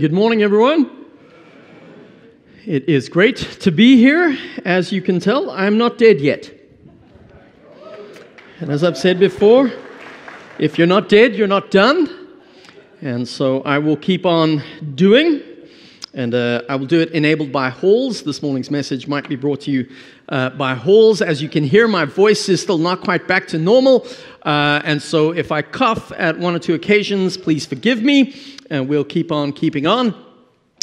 Good morning, everyone. It is great to be here. As you can tell, I'm not dead yet. And as I've said before, if you're not dead, you're not done. And so I will keep on doing. And uh, I will do it enabled by Halls. This morning's message might be brought to you uh, by Halls. As you can hear, my voice is still not quite back to normal. Uh, and so if I cough at one or two occasions, please forgive me. And we'll keep on keeping on.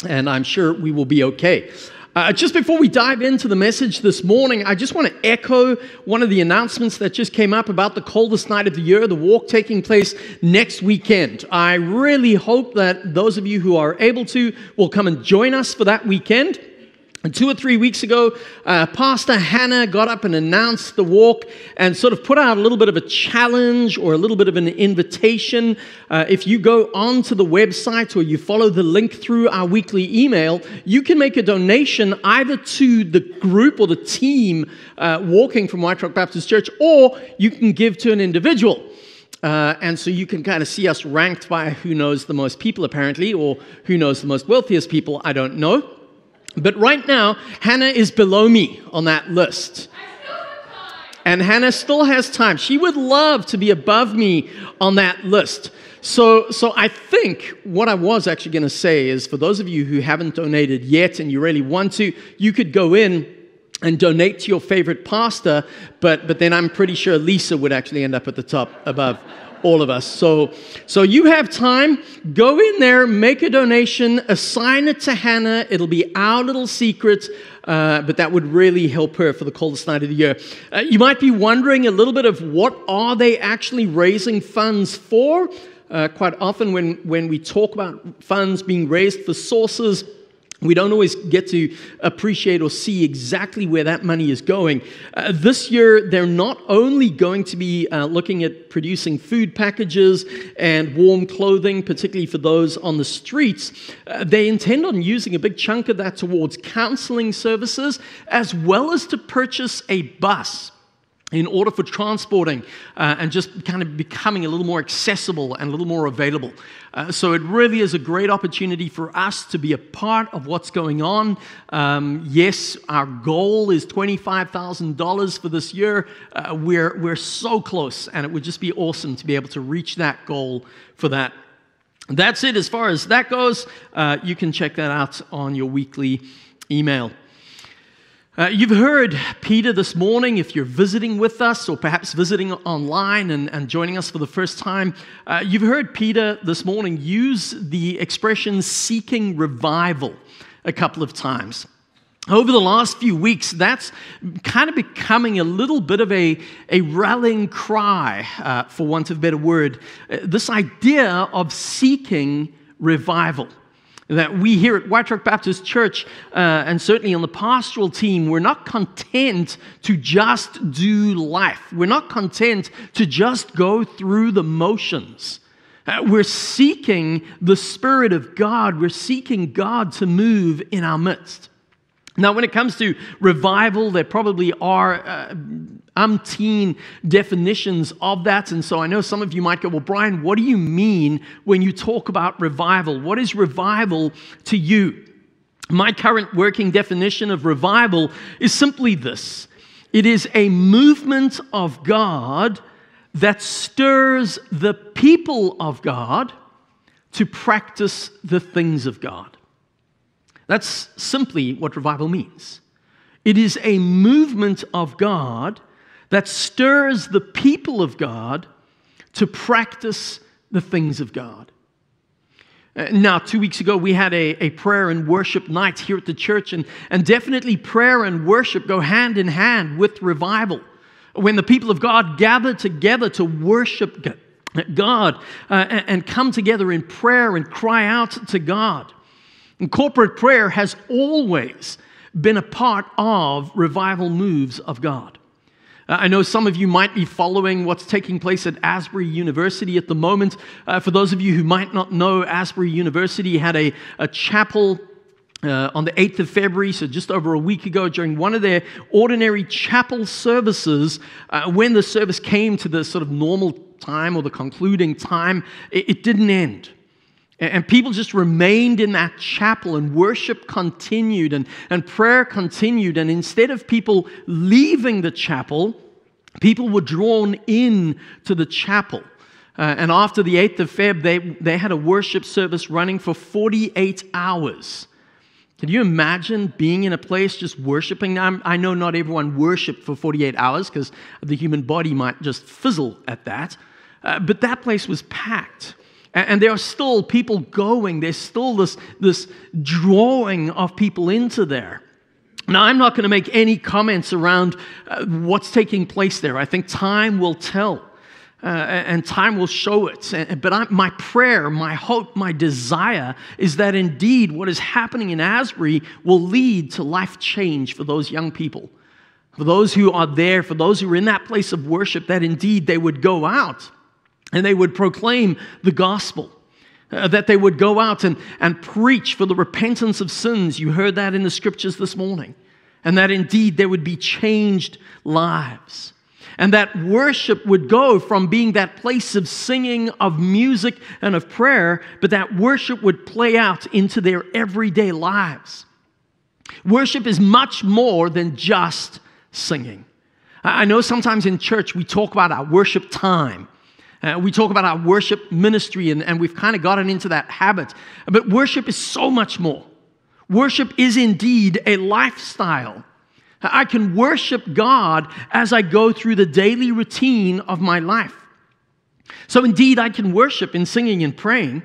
And I'm sure we will be okay. Uh, just before we dive into the message this morning, I just want to echo one of the announcements that just came up about the coldest night of the year, the walk taking place next weekend. I really hope that those of you who are able to will come and join us for that weekend. And two or three weeks ago, uh, Pastor Hannah got up and announced the walk and sort of put out a little bit of a challenge or a little bit of an invitation. Uh, if you go onto the website or you follow the link through our weekly email, you can make a donation either to the group or the team uh, walking from White Rock Baptist Church, or you can give to an individual. Uh, and so you can kind of see us ranked by who knows the most people, apparently, or who knows the most wealthiest people, I don't know. But right now, Hannah is below me on that list. And Hannah still has time. She would love to be above me on that list. So, so I think what I was actually going to say is for those of you who haven't donated yet and you really want to, you could go in and donate to your favorite pastor, but, but then I'm pretty sure Lisa would actually end up at the top above all of us. So, so you have time. Go in there, make a donation, assign it to Hannah. It'll be our little secret, uh, but that would really help her for the coldest night of the year. Uh, you might be wondering a little bit of what are they actually raising funds for? Uh, quite often, when, when we talk about funds being raised for sources, we don't always get to appreciate or see exactly where that money is going. Uh, this year, they're not only going to be uh, looking at producing food packages and warm clothing, particularly for those on the streets, uh, they intend on using a big chunk of that towards counseling services as well as to purchase a bus in order for transporting uh, and just kind of becoming a little more accessible and a little more available. Uh, so it really is a great opportunity for us to be a part of what's going on. Um, yes, our goal is $25,000 for this year. Uh, we're, we're so close, and it would just be awesome to be able to reach that goal for that. That's it as far as that goes. Uh, you can check that out on your weekly email. Uh, you've heard Peter this morning, if you're visiting with us or perhaps visiting online and, and joining us for the first time, uh, you've heard Peter this morning use the expression seeking revival a couple of times. Over the last few weeks, that's kind of becoming a little bit of a, a rallying cry, uh, for want of a better word. Uh, this idea of seeking revival that we here at White Rock Baptist Church, uh, and certainly on the pastoral team, we're not content to just do life. We're not content to just go through the motions. Uh, we're seeking the Spirit of God. We're seeking God to move in our midst. Now, when it comes to revival, there probably are uh, umpteen definitions of that. And so I know some of you might go, Well, Brian, what do you mean when you talk about revival? What is revival to you? My current working definition of revival is simply this it is a movement of God that stirs the people of God to practice the things of God. That's simply what revival means. It is a movement of God that stirs the people of God to practice the things of God. Uh, now, two weeks ago, we had a, a prayer and worship night here at the church, and, and definitely prayer and worship go hand in hand with revival. When the people of God gather together to worship God uh, and come together in prayer and cry out to God. And corporate prayer has always been a part of revival moves of God. Uh, I know some of you might be following what's taking place at Asbury University at the moment. Uh, for those of you who might not know, Asbury University had a, a chapel uh, on the 8th of February, so just over a week ago, during one of their ordinary chapel services, uh, when the service came to the sort of normal time or the concluding time, it, it didn't end. And people just remained in that chapel, and worship continued, and, and prayer continued. And instead of people leaving the chapel, people were drawn in to the chapel. Uh, and after the 8th of Feb, they, they had a worship service running for 48 hours. Can you imagine being in a place just worshiping? I'm, i know not everyone worshiped for 48 hours because the human body might just fizzle at that. Uh, but that place was packed. And there are still people going. There's still this, this drawing of people into there. Now, I'm not going to make any comments around uh, what's taking place there. I think time will tell. Uh, and time will show it. But I, my prayer, my hope, my desire is that indeed what is happening in Asbury will lead to life change for those young people, for those who are there, for those who are in that place of worship, that indeed they would go out and they would proclaim the gospel. Uh, that they would go out and, and preach for the repentance of sins. You heard that in the scriptures this morning. And that indeed there would be changed lives. And that worship would go from being that place of singing, of music, and of prayer, but that worship would play out into their everyday lives. Worship is much more than just singing. I know sometimes in church we talk about our worship time. Uh, we talk about our worship ministry, and, and we've kind of gotten into that habit. But worship is so much more. Worship is indeed a lifestyle. I can worship God as I go through the daily routine of my life. So, indeed, I can worship in singing and praying,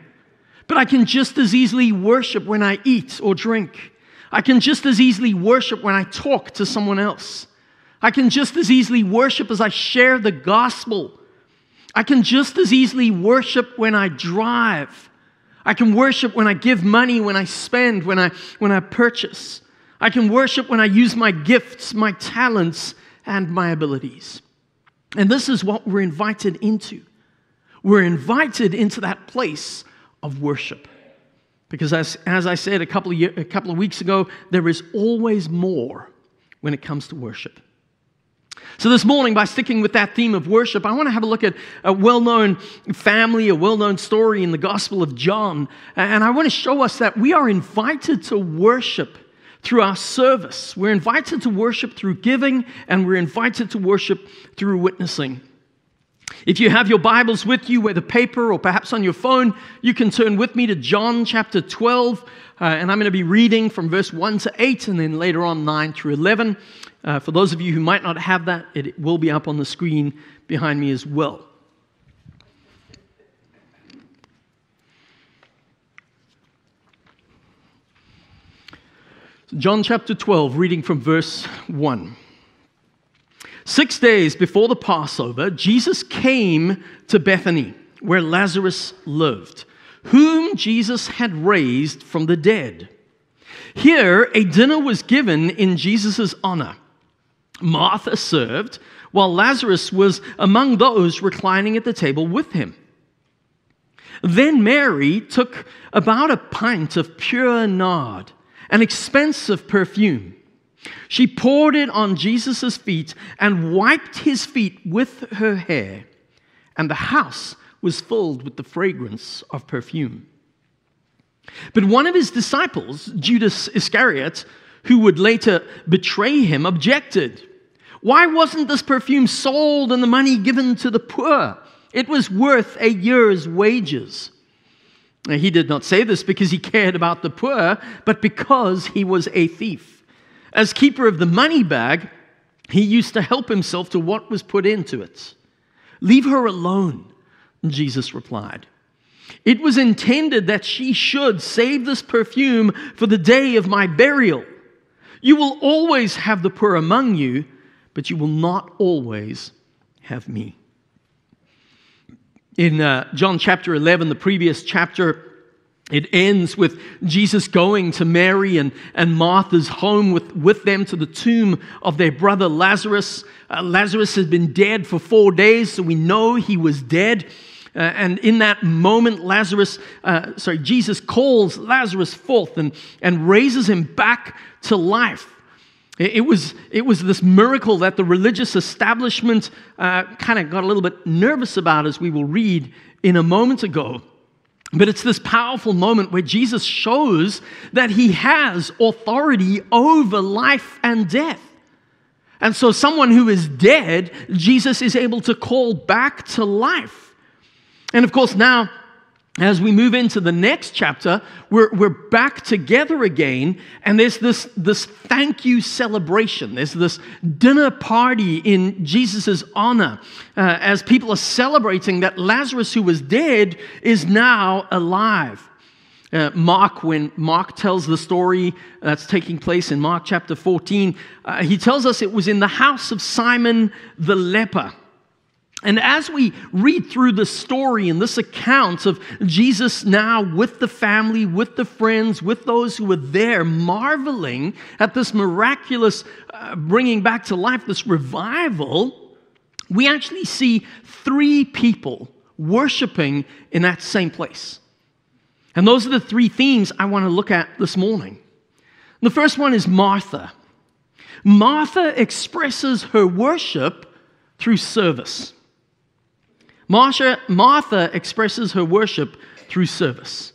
but I can just as easily worship when I eat or drink. I can just as easily worship when I talk to someone else. I can just as easily worship as I share the gospel I can just as easily worship when I drive. I can worship when I give money, when I spend, when I, when I purchase. I can worship when I use my gifts, my talents, and my abilities. And this is what we're invited into. We're invited into that place of worship. Because, as, as I said a couple, of year, a couple of weeks ago, there is always more when it comes to worship. So, this morning, by sticking with that theme of worship, I want to have a look at a well known family, a well known story in the Gospel of John. And I want to show us that we are invited to worship through our service. We're invited to worship through giving, and we're invited to worship through witnessing. If you have your Bibles with you, whether paper or perhaps on your phone, you can turn with me to John chapter 12. Uh, and I'm going to be reading from verse 1 to 8, and then later on 9 through 11. Uh, for those of you who might not have that, it will be up on the screen behind me as well. John chapter 12, reading from verse 1. Six days before the Passover, Jesus came to Bethany, where Lazarus lived, whom Jesus had raised from the dead. Here, a dinner was given in Jesus' honor. Martha served, while Lazarus was among those reclining at the table with him. Then Mary took about a pint of pure nard, an expensive perfume. She poured it on Jesus' feet and wiped his feet with her hair, and the house was filled with the fragrance of perfume. But one of his disciples, Judas Iscariot, who would later betray him, objected. Why wasn't this perfume sold and the money given to the poor? It was worth a year's wages. Now, he did not say this because he cared about the poor, but because he was a thief. As keeper of the money bag, he used to help himself to what was put into it. Leave her alone, Jesus replied. It was intended that she should save this perfume for the day of my burial. You will always have the poor among you, but you will not always have me. In uh, John chapter 11, the previous chapter, it ends with Jesus going to Mary and, and Martha's home with, with them to the tomb of their brother Lazarus. Uh, Lazarus had been dead for four days, so we know he was dead. Uh, and in that moment, Lazarus, uh, sorry, Jesus calls Lazarus forth and, and raises him back to life. It, was, it was this miracle that the religious establishment uh, kind of got a little bit nervous about, as we will read in a moment ago. But it's this powerful moment where Jesus shows that he has authority over life and death. And so, someone who is dead, Jesus is able to call back to life. And of course, now as we move into the next chapter, we're, we're back together again, and there's this, this thank you celebration. There's this dinner party in Jesus' honor uh, as people are celebrating that Lazarus, who was dead, is now alive. Uh, Mark, when Mark tells the story that's taking place in Mark chapter 14, uh, he tells us it was in the house of Simon the leper. And as we read through the story and this account of Jesus now with the family, with the friends, with those who were there, marveling at this miraculous uh, bringing back to life, this revival, we actually see three people worshiping in that same place. And those are the three themes I want to look at this morning. The first one is Martha. Martha expresses her worship through service. Martha, Martha expresses her worship through service.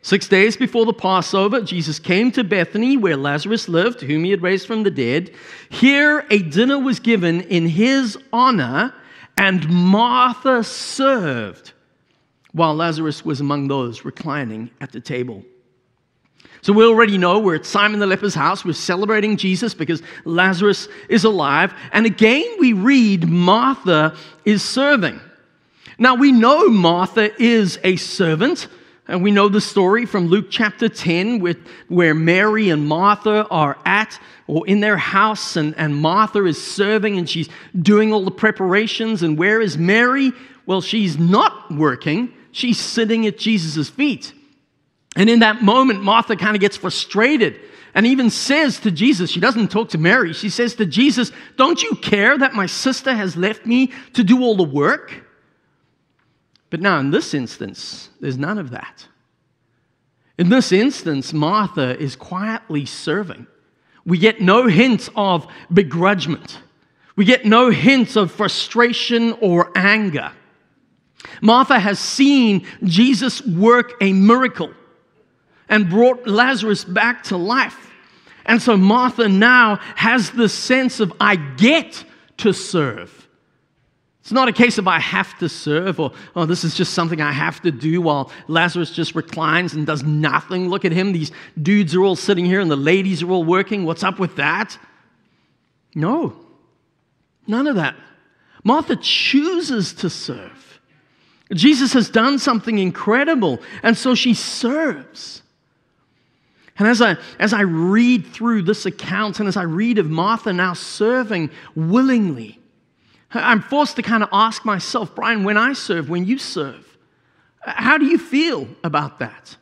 Six days before the Passover, Jesus came to Bethany, where Lazarus lived, whom he had raised from the dead. Here, a dinner was given in his honor, and Martha served, while Lazarus was among those reclining at the table. So we already know we're at Simon the leper's house. We're celebrating Jesus because Lazarus is alive. And again, we read Martha is serving. Now, we know Martha is a servant, and we know the story from Luke chapter 10 with, where Mary and Martha are at or in their house, and, and Martha is serving and she's doing all the preparations. And where is Mary? Well, she's not working, she's sitting at Jesus' feet. And in that moment, Martha kind of gets frustrated and even says to Jesus, she doesn't talk to Mary, she says to Jesus, Don't you care that my sister has left me to do all the work? But now, in this instance, there's none of that. In this instance, Martha is quietly serving. We get no hint of begrudgment. We get no hint of frustration or anger. Martha has seen Jesus work a miracle and brought Lazarus back to life. And so Martha now has the sense of, I get to serve. It's not a case of I have to serve or, oh, this is just something I have to do while Lazarus just reclines and does nothing. Look at him. These dudes are all sitting here and the ladies are all working. What's up with that? No, none of that. Martha chooses to serve. Jesus has done something incredible, and so she serves. And as I, as I read through this account and as I read of Martha now serving willingly, I'm forced to kind of ask myself, Brian, when I serve, when you serve, how do you feel about that?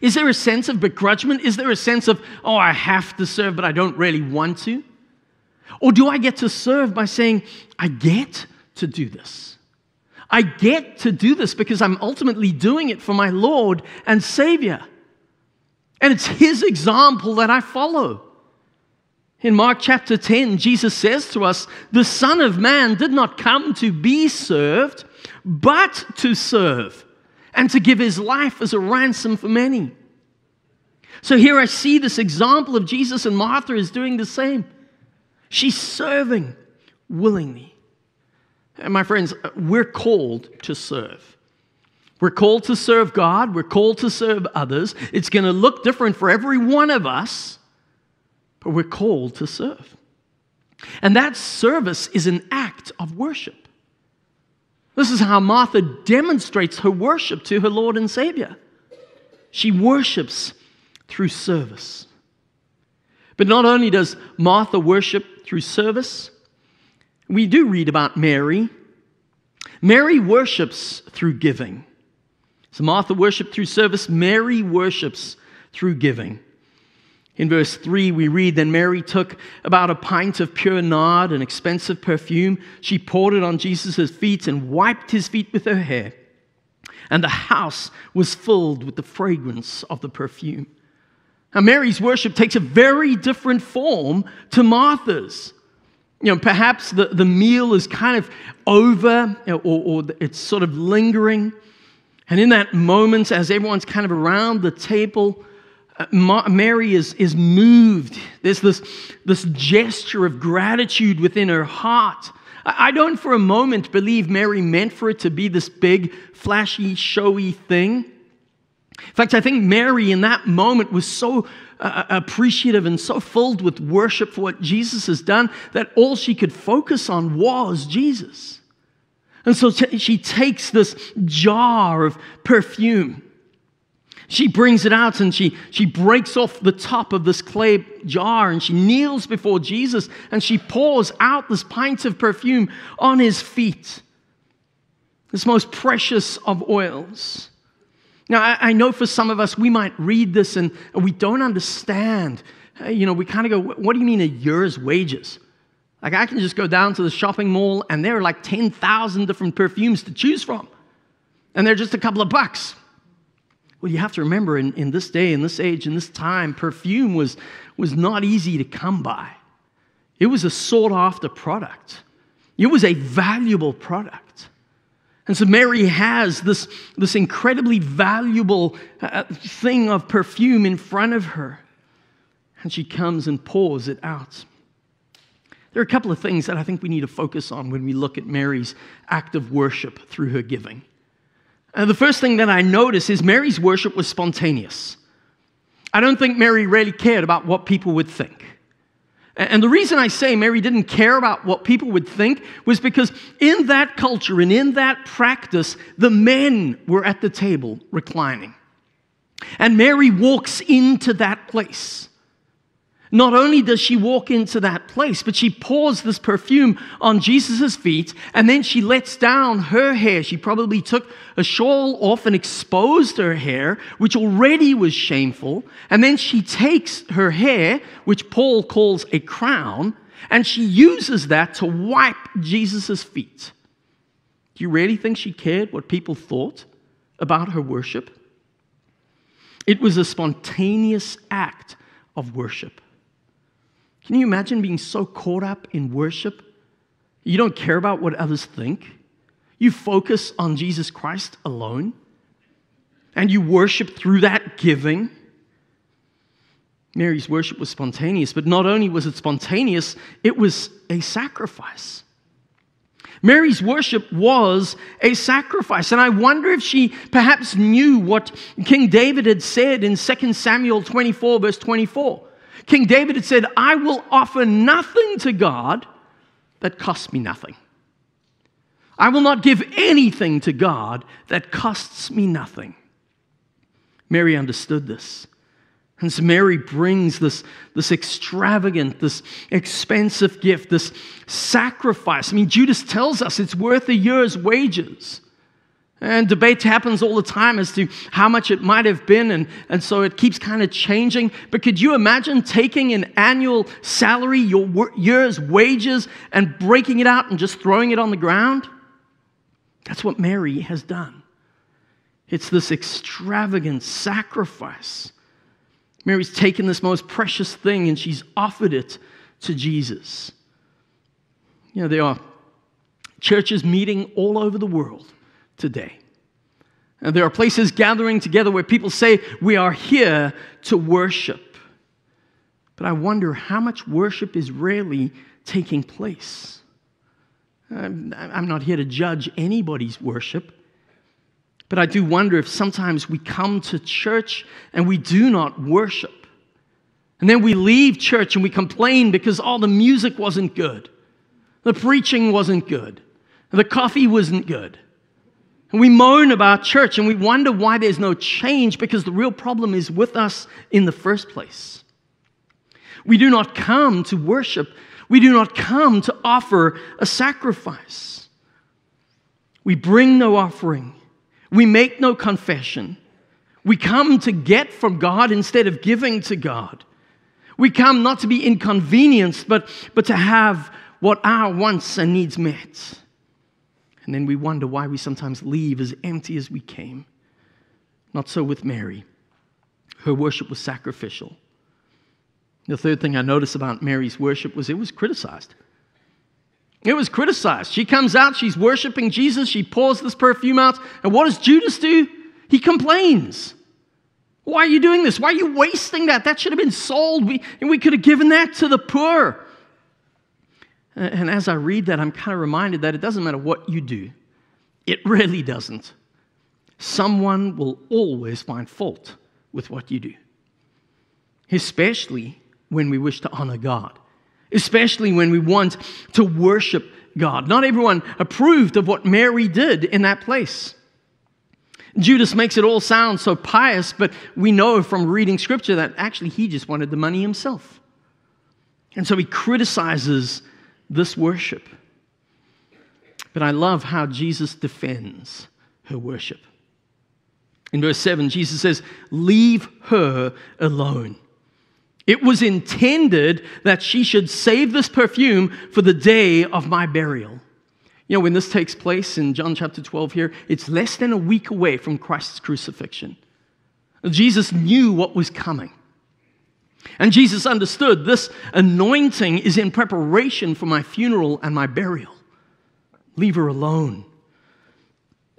Is there a sense of begrudgment? Is there a sense of, oh, I have to serve, but I don't really want to? Or do I get to serve by saying, I get to do this? I get to do this because I'm ultimately doing it for my Lord and Savior. And it's His example that I follow. In Mark chapter 10, Jesus says to us, The Son of Man did not come to be served, but to serve, and to give his life as a ransom for many. So here I see this example of Jesus, and Martha is doing the same. She's serving willingly. And my friends, uh, we're called to serve. We're called to serve God, we're called to serve others. It's going to look different for every one of us but we're called to serve. And that service is an act of worship. This is how Martha demonstrates her worship to her Lord and Savior. She worships through service. But not only does Martha worship through service, we do read about Mary. Mary worships through giving. So Martha worshiped through service, Mary worships through giving. In verse 3, we read Then Mary took about a pint of pure nard, an expensive perfume. She poured it on Jesus' feet and wiped his feet with her hair. And the house was filled with the fragrance of the perfume. Now, Mary's worship takes a very different form to Martha's. You know, perhaps the, the meal is kind of over or, or it's sort of lingering. And in that moment, as everyone's kind of around the table, Mary is, is moved. There's this, this gesture of gratitude within her heart. I don't for a moment believe Mary meant for it to be this big, flashy, showy thing. In fact, I think Mary in that moment was so uh, appreciative and so filled with worship for what Jesus has done that all she could focus on was Jesus. And so t- she takes this jar of perfume. She brings it out and she, she breaks off the top of this clay jar and she kneels before Jesus and she pours out this pint of perfume on his feet. This most precious of oils. Now, I, I know for some of us, we might read this and, we don't understand. You know, we kind of go, what do you mean a year's wages? Like, I can just go down to the shopping mall and there are like 10,000 different perfumes to choose from. And they're just a couple of bucks. Well, you have to remember in, in this day, in this age, in this time, perfume was, was not easy to come by. It was a sought after product, it was a valuable product. And so Mary has this, this incredibly valuable uh, thing of perfume in front of her. And she comes and pours it out. There are a couple of things that I think we need to focus on when we look at Mary's act of worship through her giving. And the first thing that I notice is Mary's worship was spontaneous. I don't think Mary really cared about what people would think. And the reason I say Mary didn't care about what people would think was because in that culture and in that practice, the men were at the table reclining. And Mary walks into that place. Not only does she walk into that place, but she pours this perfume on Jesus' feet and then she lets down her hair. She probably took a shawl off and exposed her hair, which already was shameful. And then she takes her hair, which Paul calls a crown, and she uses that to wipe Jesus' feet. Do you really think she cared what people thought about her worship? It was a spontaneous act of worship. Can you imagine being so caught up in worship? You don't care about what others think. You focus on Jesus Christ alone. And you worship through that giving. Mary's worship was spontaneous, but not only was it spontaneous, it was a sacrifice. Mary's worship was a sacrifice. And I wonder if she perhaps knew what King David had said in 2 Samuel 24, verse 24. King David had said, I will offer nothing to God that costs me nothing. I will not give anything to God that costs me nothing. Mary understood this. And so Mary brings this, this extravagant, this expensive gift, this sacrifice. I mean, Judas tells us it's worth a year's wages. And debate happens all the time as to how much it might have been, and, and so it keeps kind of changing. But could you imagine taking an annual salary, your year's wages, and breaking it out and just throwing it on the ground? That's what Mary has done. It's this extravagant sacrifice. Mary's taken this most precious thing and she's offered it to Jesus. You know, there are churches meeting all over the world today. And there are places gathering together where people say, We are here to worship. But I wonder how much worship is really taking place. I'm not here to judge anybody's worship, but I do wonder if sometimes we come to church and we do not worship. And then we leave church and we complain because all oh, the music wasn't good, the preaching wasn't good, the coffee wasn't good. And we moan about church and we wonder why there's no change because the real problem is with us in the first place. We do not come to worship, we do not come to offer a sacrifice. We bring no offering, we make no confession. We come to get from God instead of giving to God. We come not to be inconvenienced, but, but to have what our wants and needs met. And then we wonder why we sometimes leave as empty as we came. Not so with Mary. Her worship was sacrificial. The third thing I noticed about Mary's worship was it was criticized. It was criticized. She comes out, she's worshiping Jesus, she pours this perfume out, and what does Judas do? He complains. Why are you doing this? Why are you wasting that? That should have been sold. We, and we could have given that to the poor. And as I read that, I'm kind of reminded that it doesn't matter what you do, it really doesn't. Someone will always find fault with what you do, especially when we wish to honor God, especially when we want to worship God. Not everyone approved of what Mary did in that place. Judas makes it all sound so pious, but we know from reading scripture that actually he just wanted the money himself. And so he criticizes this worship. But I love how Jesus defends her worship. In verse 7, Jesus says, Leave her alone. It was intended that she should save this perfume for the day of my burial. You know, when this takes place in John chapter 12 here, it's less than a week away from Christ's crucifixion. Jesus knew what was coming. And Jesus understood this anointing is in preparation for my funeral and my burial. Leave her alone.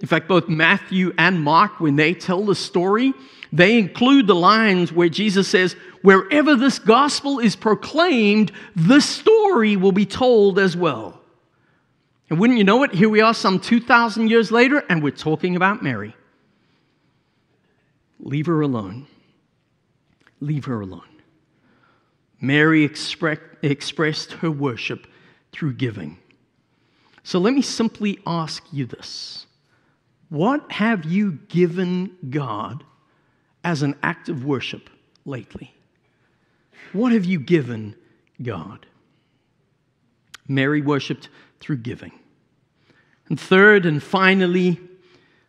In fact, both Matthew and Mark, when they tell the story, they include the lines where Jesus says, Wherever this gospel is proclaimed, this story will be told as well. And wouldn't you know it, here we are some 2,000 years later, and we're talking about Mary. Leave her alone. Leave her alone. Mary expre- expressed her worship through giving. So let me simply ask you this What have you given God as an act of worship lately? What have you given God? Mary worshiped through giving. And third and finally,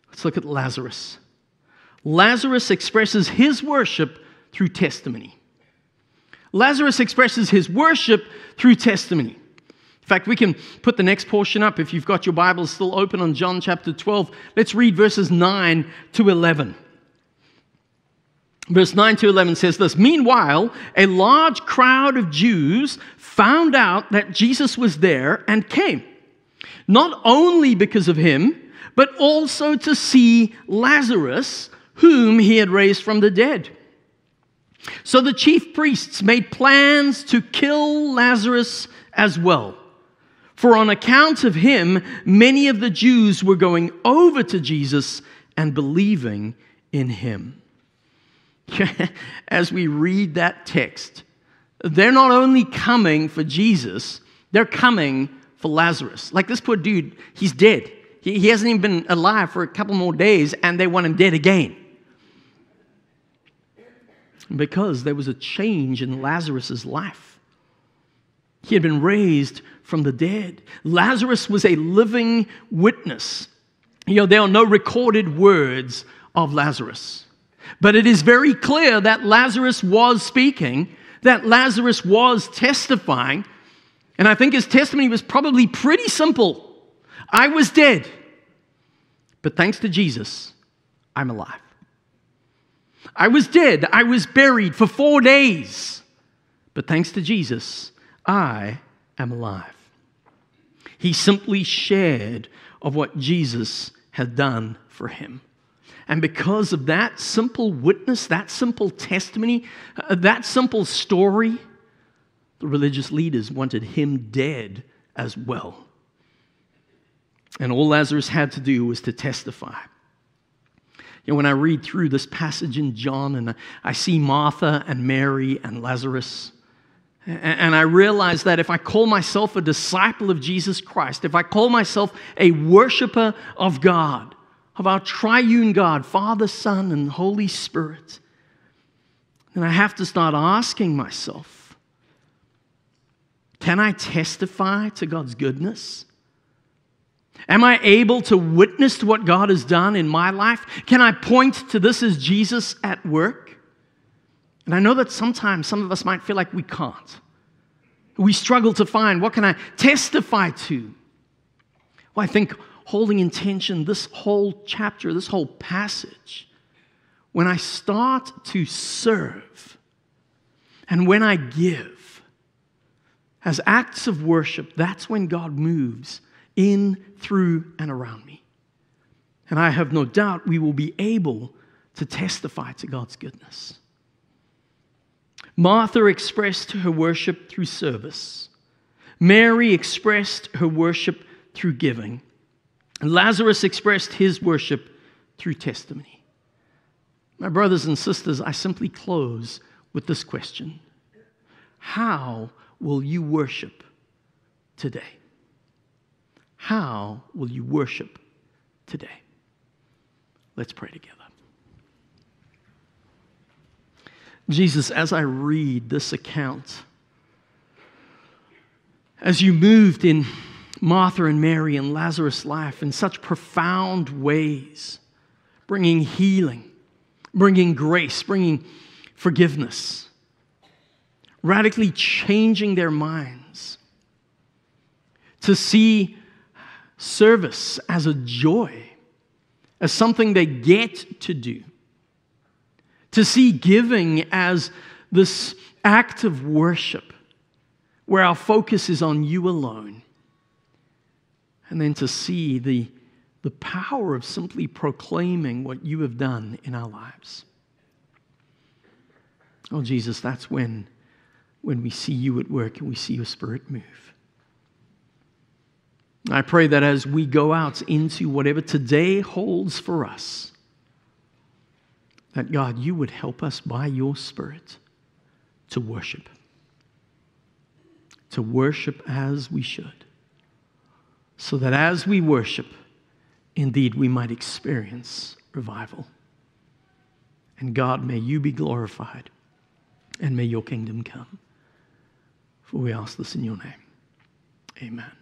let's look at Lazarus. Lazarus expresses his worship through testimony. Lazarus expresses his worship through testimony. In fact, we can put the next portion up if you've got your Bibles still open on John chapter 12. Let's read verses 9 to 11. Verse 9 to 11 says this Meanwhile, a large crowd of Jews found out that Jesus was there and came, not only because of him, but also to see Lazarus, whom he had raised from the dead. So the chief priests made plans to kill Lazarus as well. For on account of him, many of the Jews were going over to Jesus and believing in him. As we read that text, they're not only coming for Jesus, they're coming for Lazarus. Like this poor dude, he's dead. He, hasn't even been alive for a couple more days, and they want him dead again because there was a change in Lazarus' life. He had been raised from the dead. Lazarus was a living witness. You know, there are no recorded words of Lazarus. But it is very clear that Lazarus was speaking, that Lazarus was testifying. And I think his testimony was probably pretty simple I was dead, but thanks to Jesus, I'm alive. I was dead. I was buried for four days. But thanks to Jesus, I am alive. He simply shared of what Jesus had done for him. And because of that simple witness, that simple testimony, uh, that simple story, the religious leaders wanted him dead as well. And all Lazarus had to do was to testify. Know, when I read through this passage in John and I see Martha and Mary and Lazarus, and I realize that if I call myself a disciple of Jesus Christ, if I call myself a worshiper of God, of our triune God, Father, Son, and Holy Spirit, then I have to start asking myself can I testify to God's goodness? Am I able to witness to what God has done in my life? Can I point to this as Jesus at work? And I know that sometimes some of us might feel like we can't. We struggle to find what can I testify to? Well, I think holding intention this whole chapter, this whole passage, when I start to serve and when I give, as acts of worship, that's when God moves in, through, and around me. And I have no doubt we will be able to testify to God's goodness. Martha expressed her worship through service. Mary expressed her worship through giving. And Lazarus expressed his worship through testimony. My brothers and sisters, I simply close with this question How will you worship today? How will you worship today? Let's pray together. Jesus, as I read this account, as you moved in Martha and Mary and Lazarus' life in such profound ways, bringing healing, bringing grace, bringing forgiveness, radically changing their minds, to see service as a joy, as something they get to do, to see giving as this act of worship where our focus is on you alone, and then to see the, the power of simply proclaiming what you have done in our lives. Oh, Jesus, that's when, when we see you at work and we see your spirit move. I pray that as we go out into whatever today holds for us, that God, you would help us by your Spirit to worship, to worship as we should, so that as we worship, indeed we might experience revival. And God, may you be glorified and may your kingdom come. For we ask this in your name. Amen.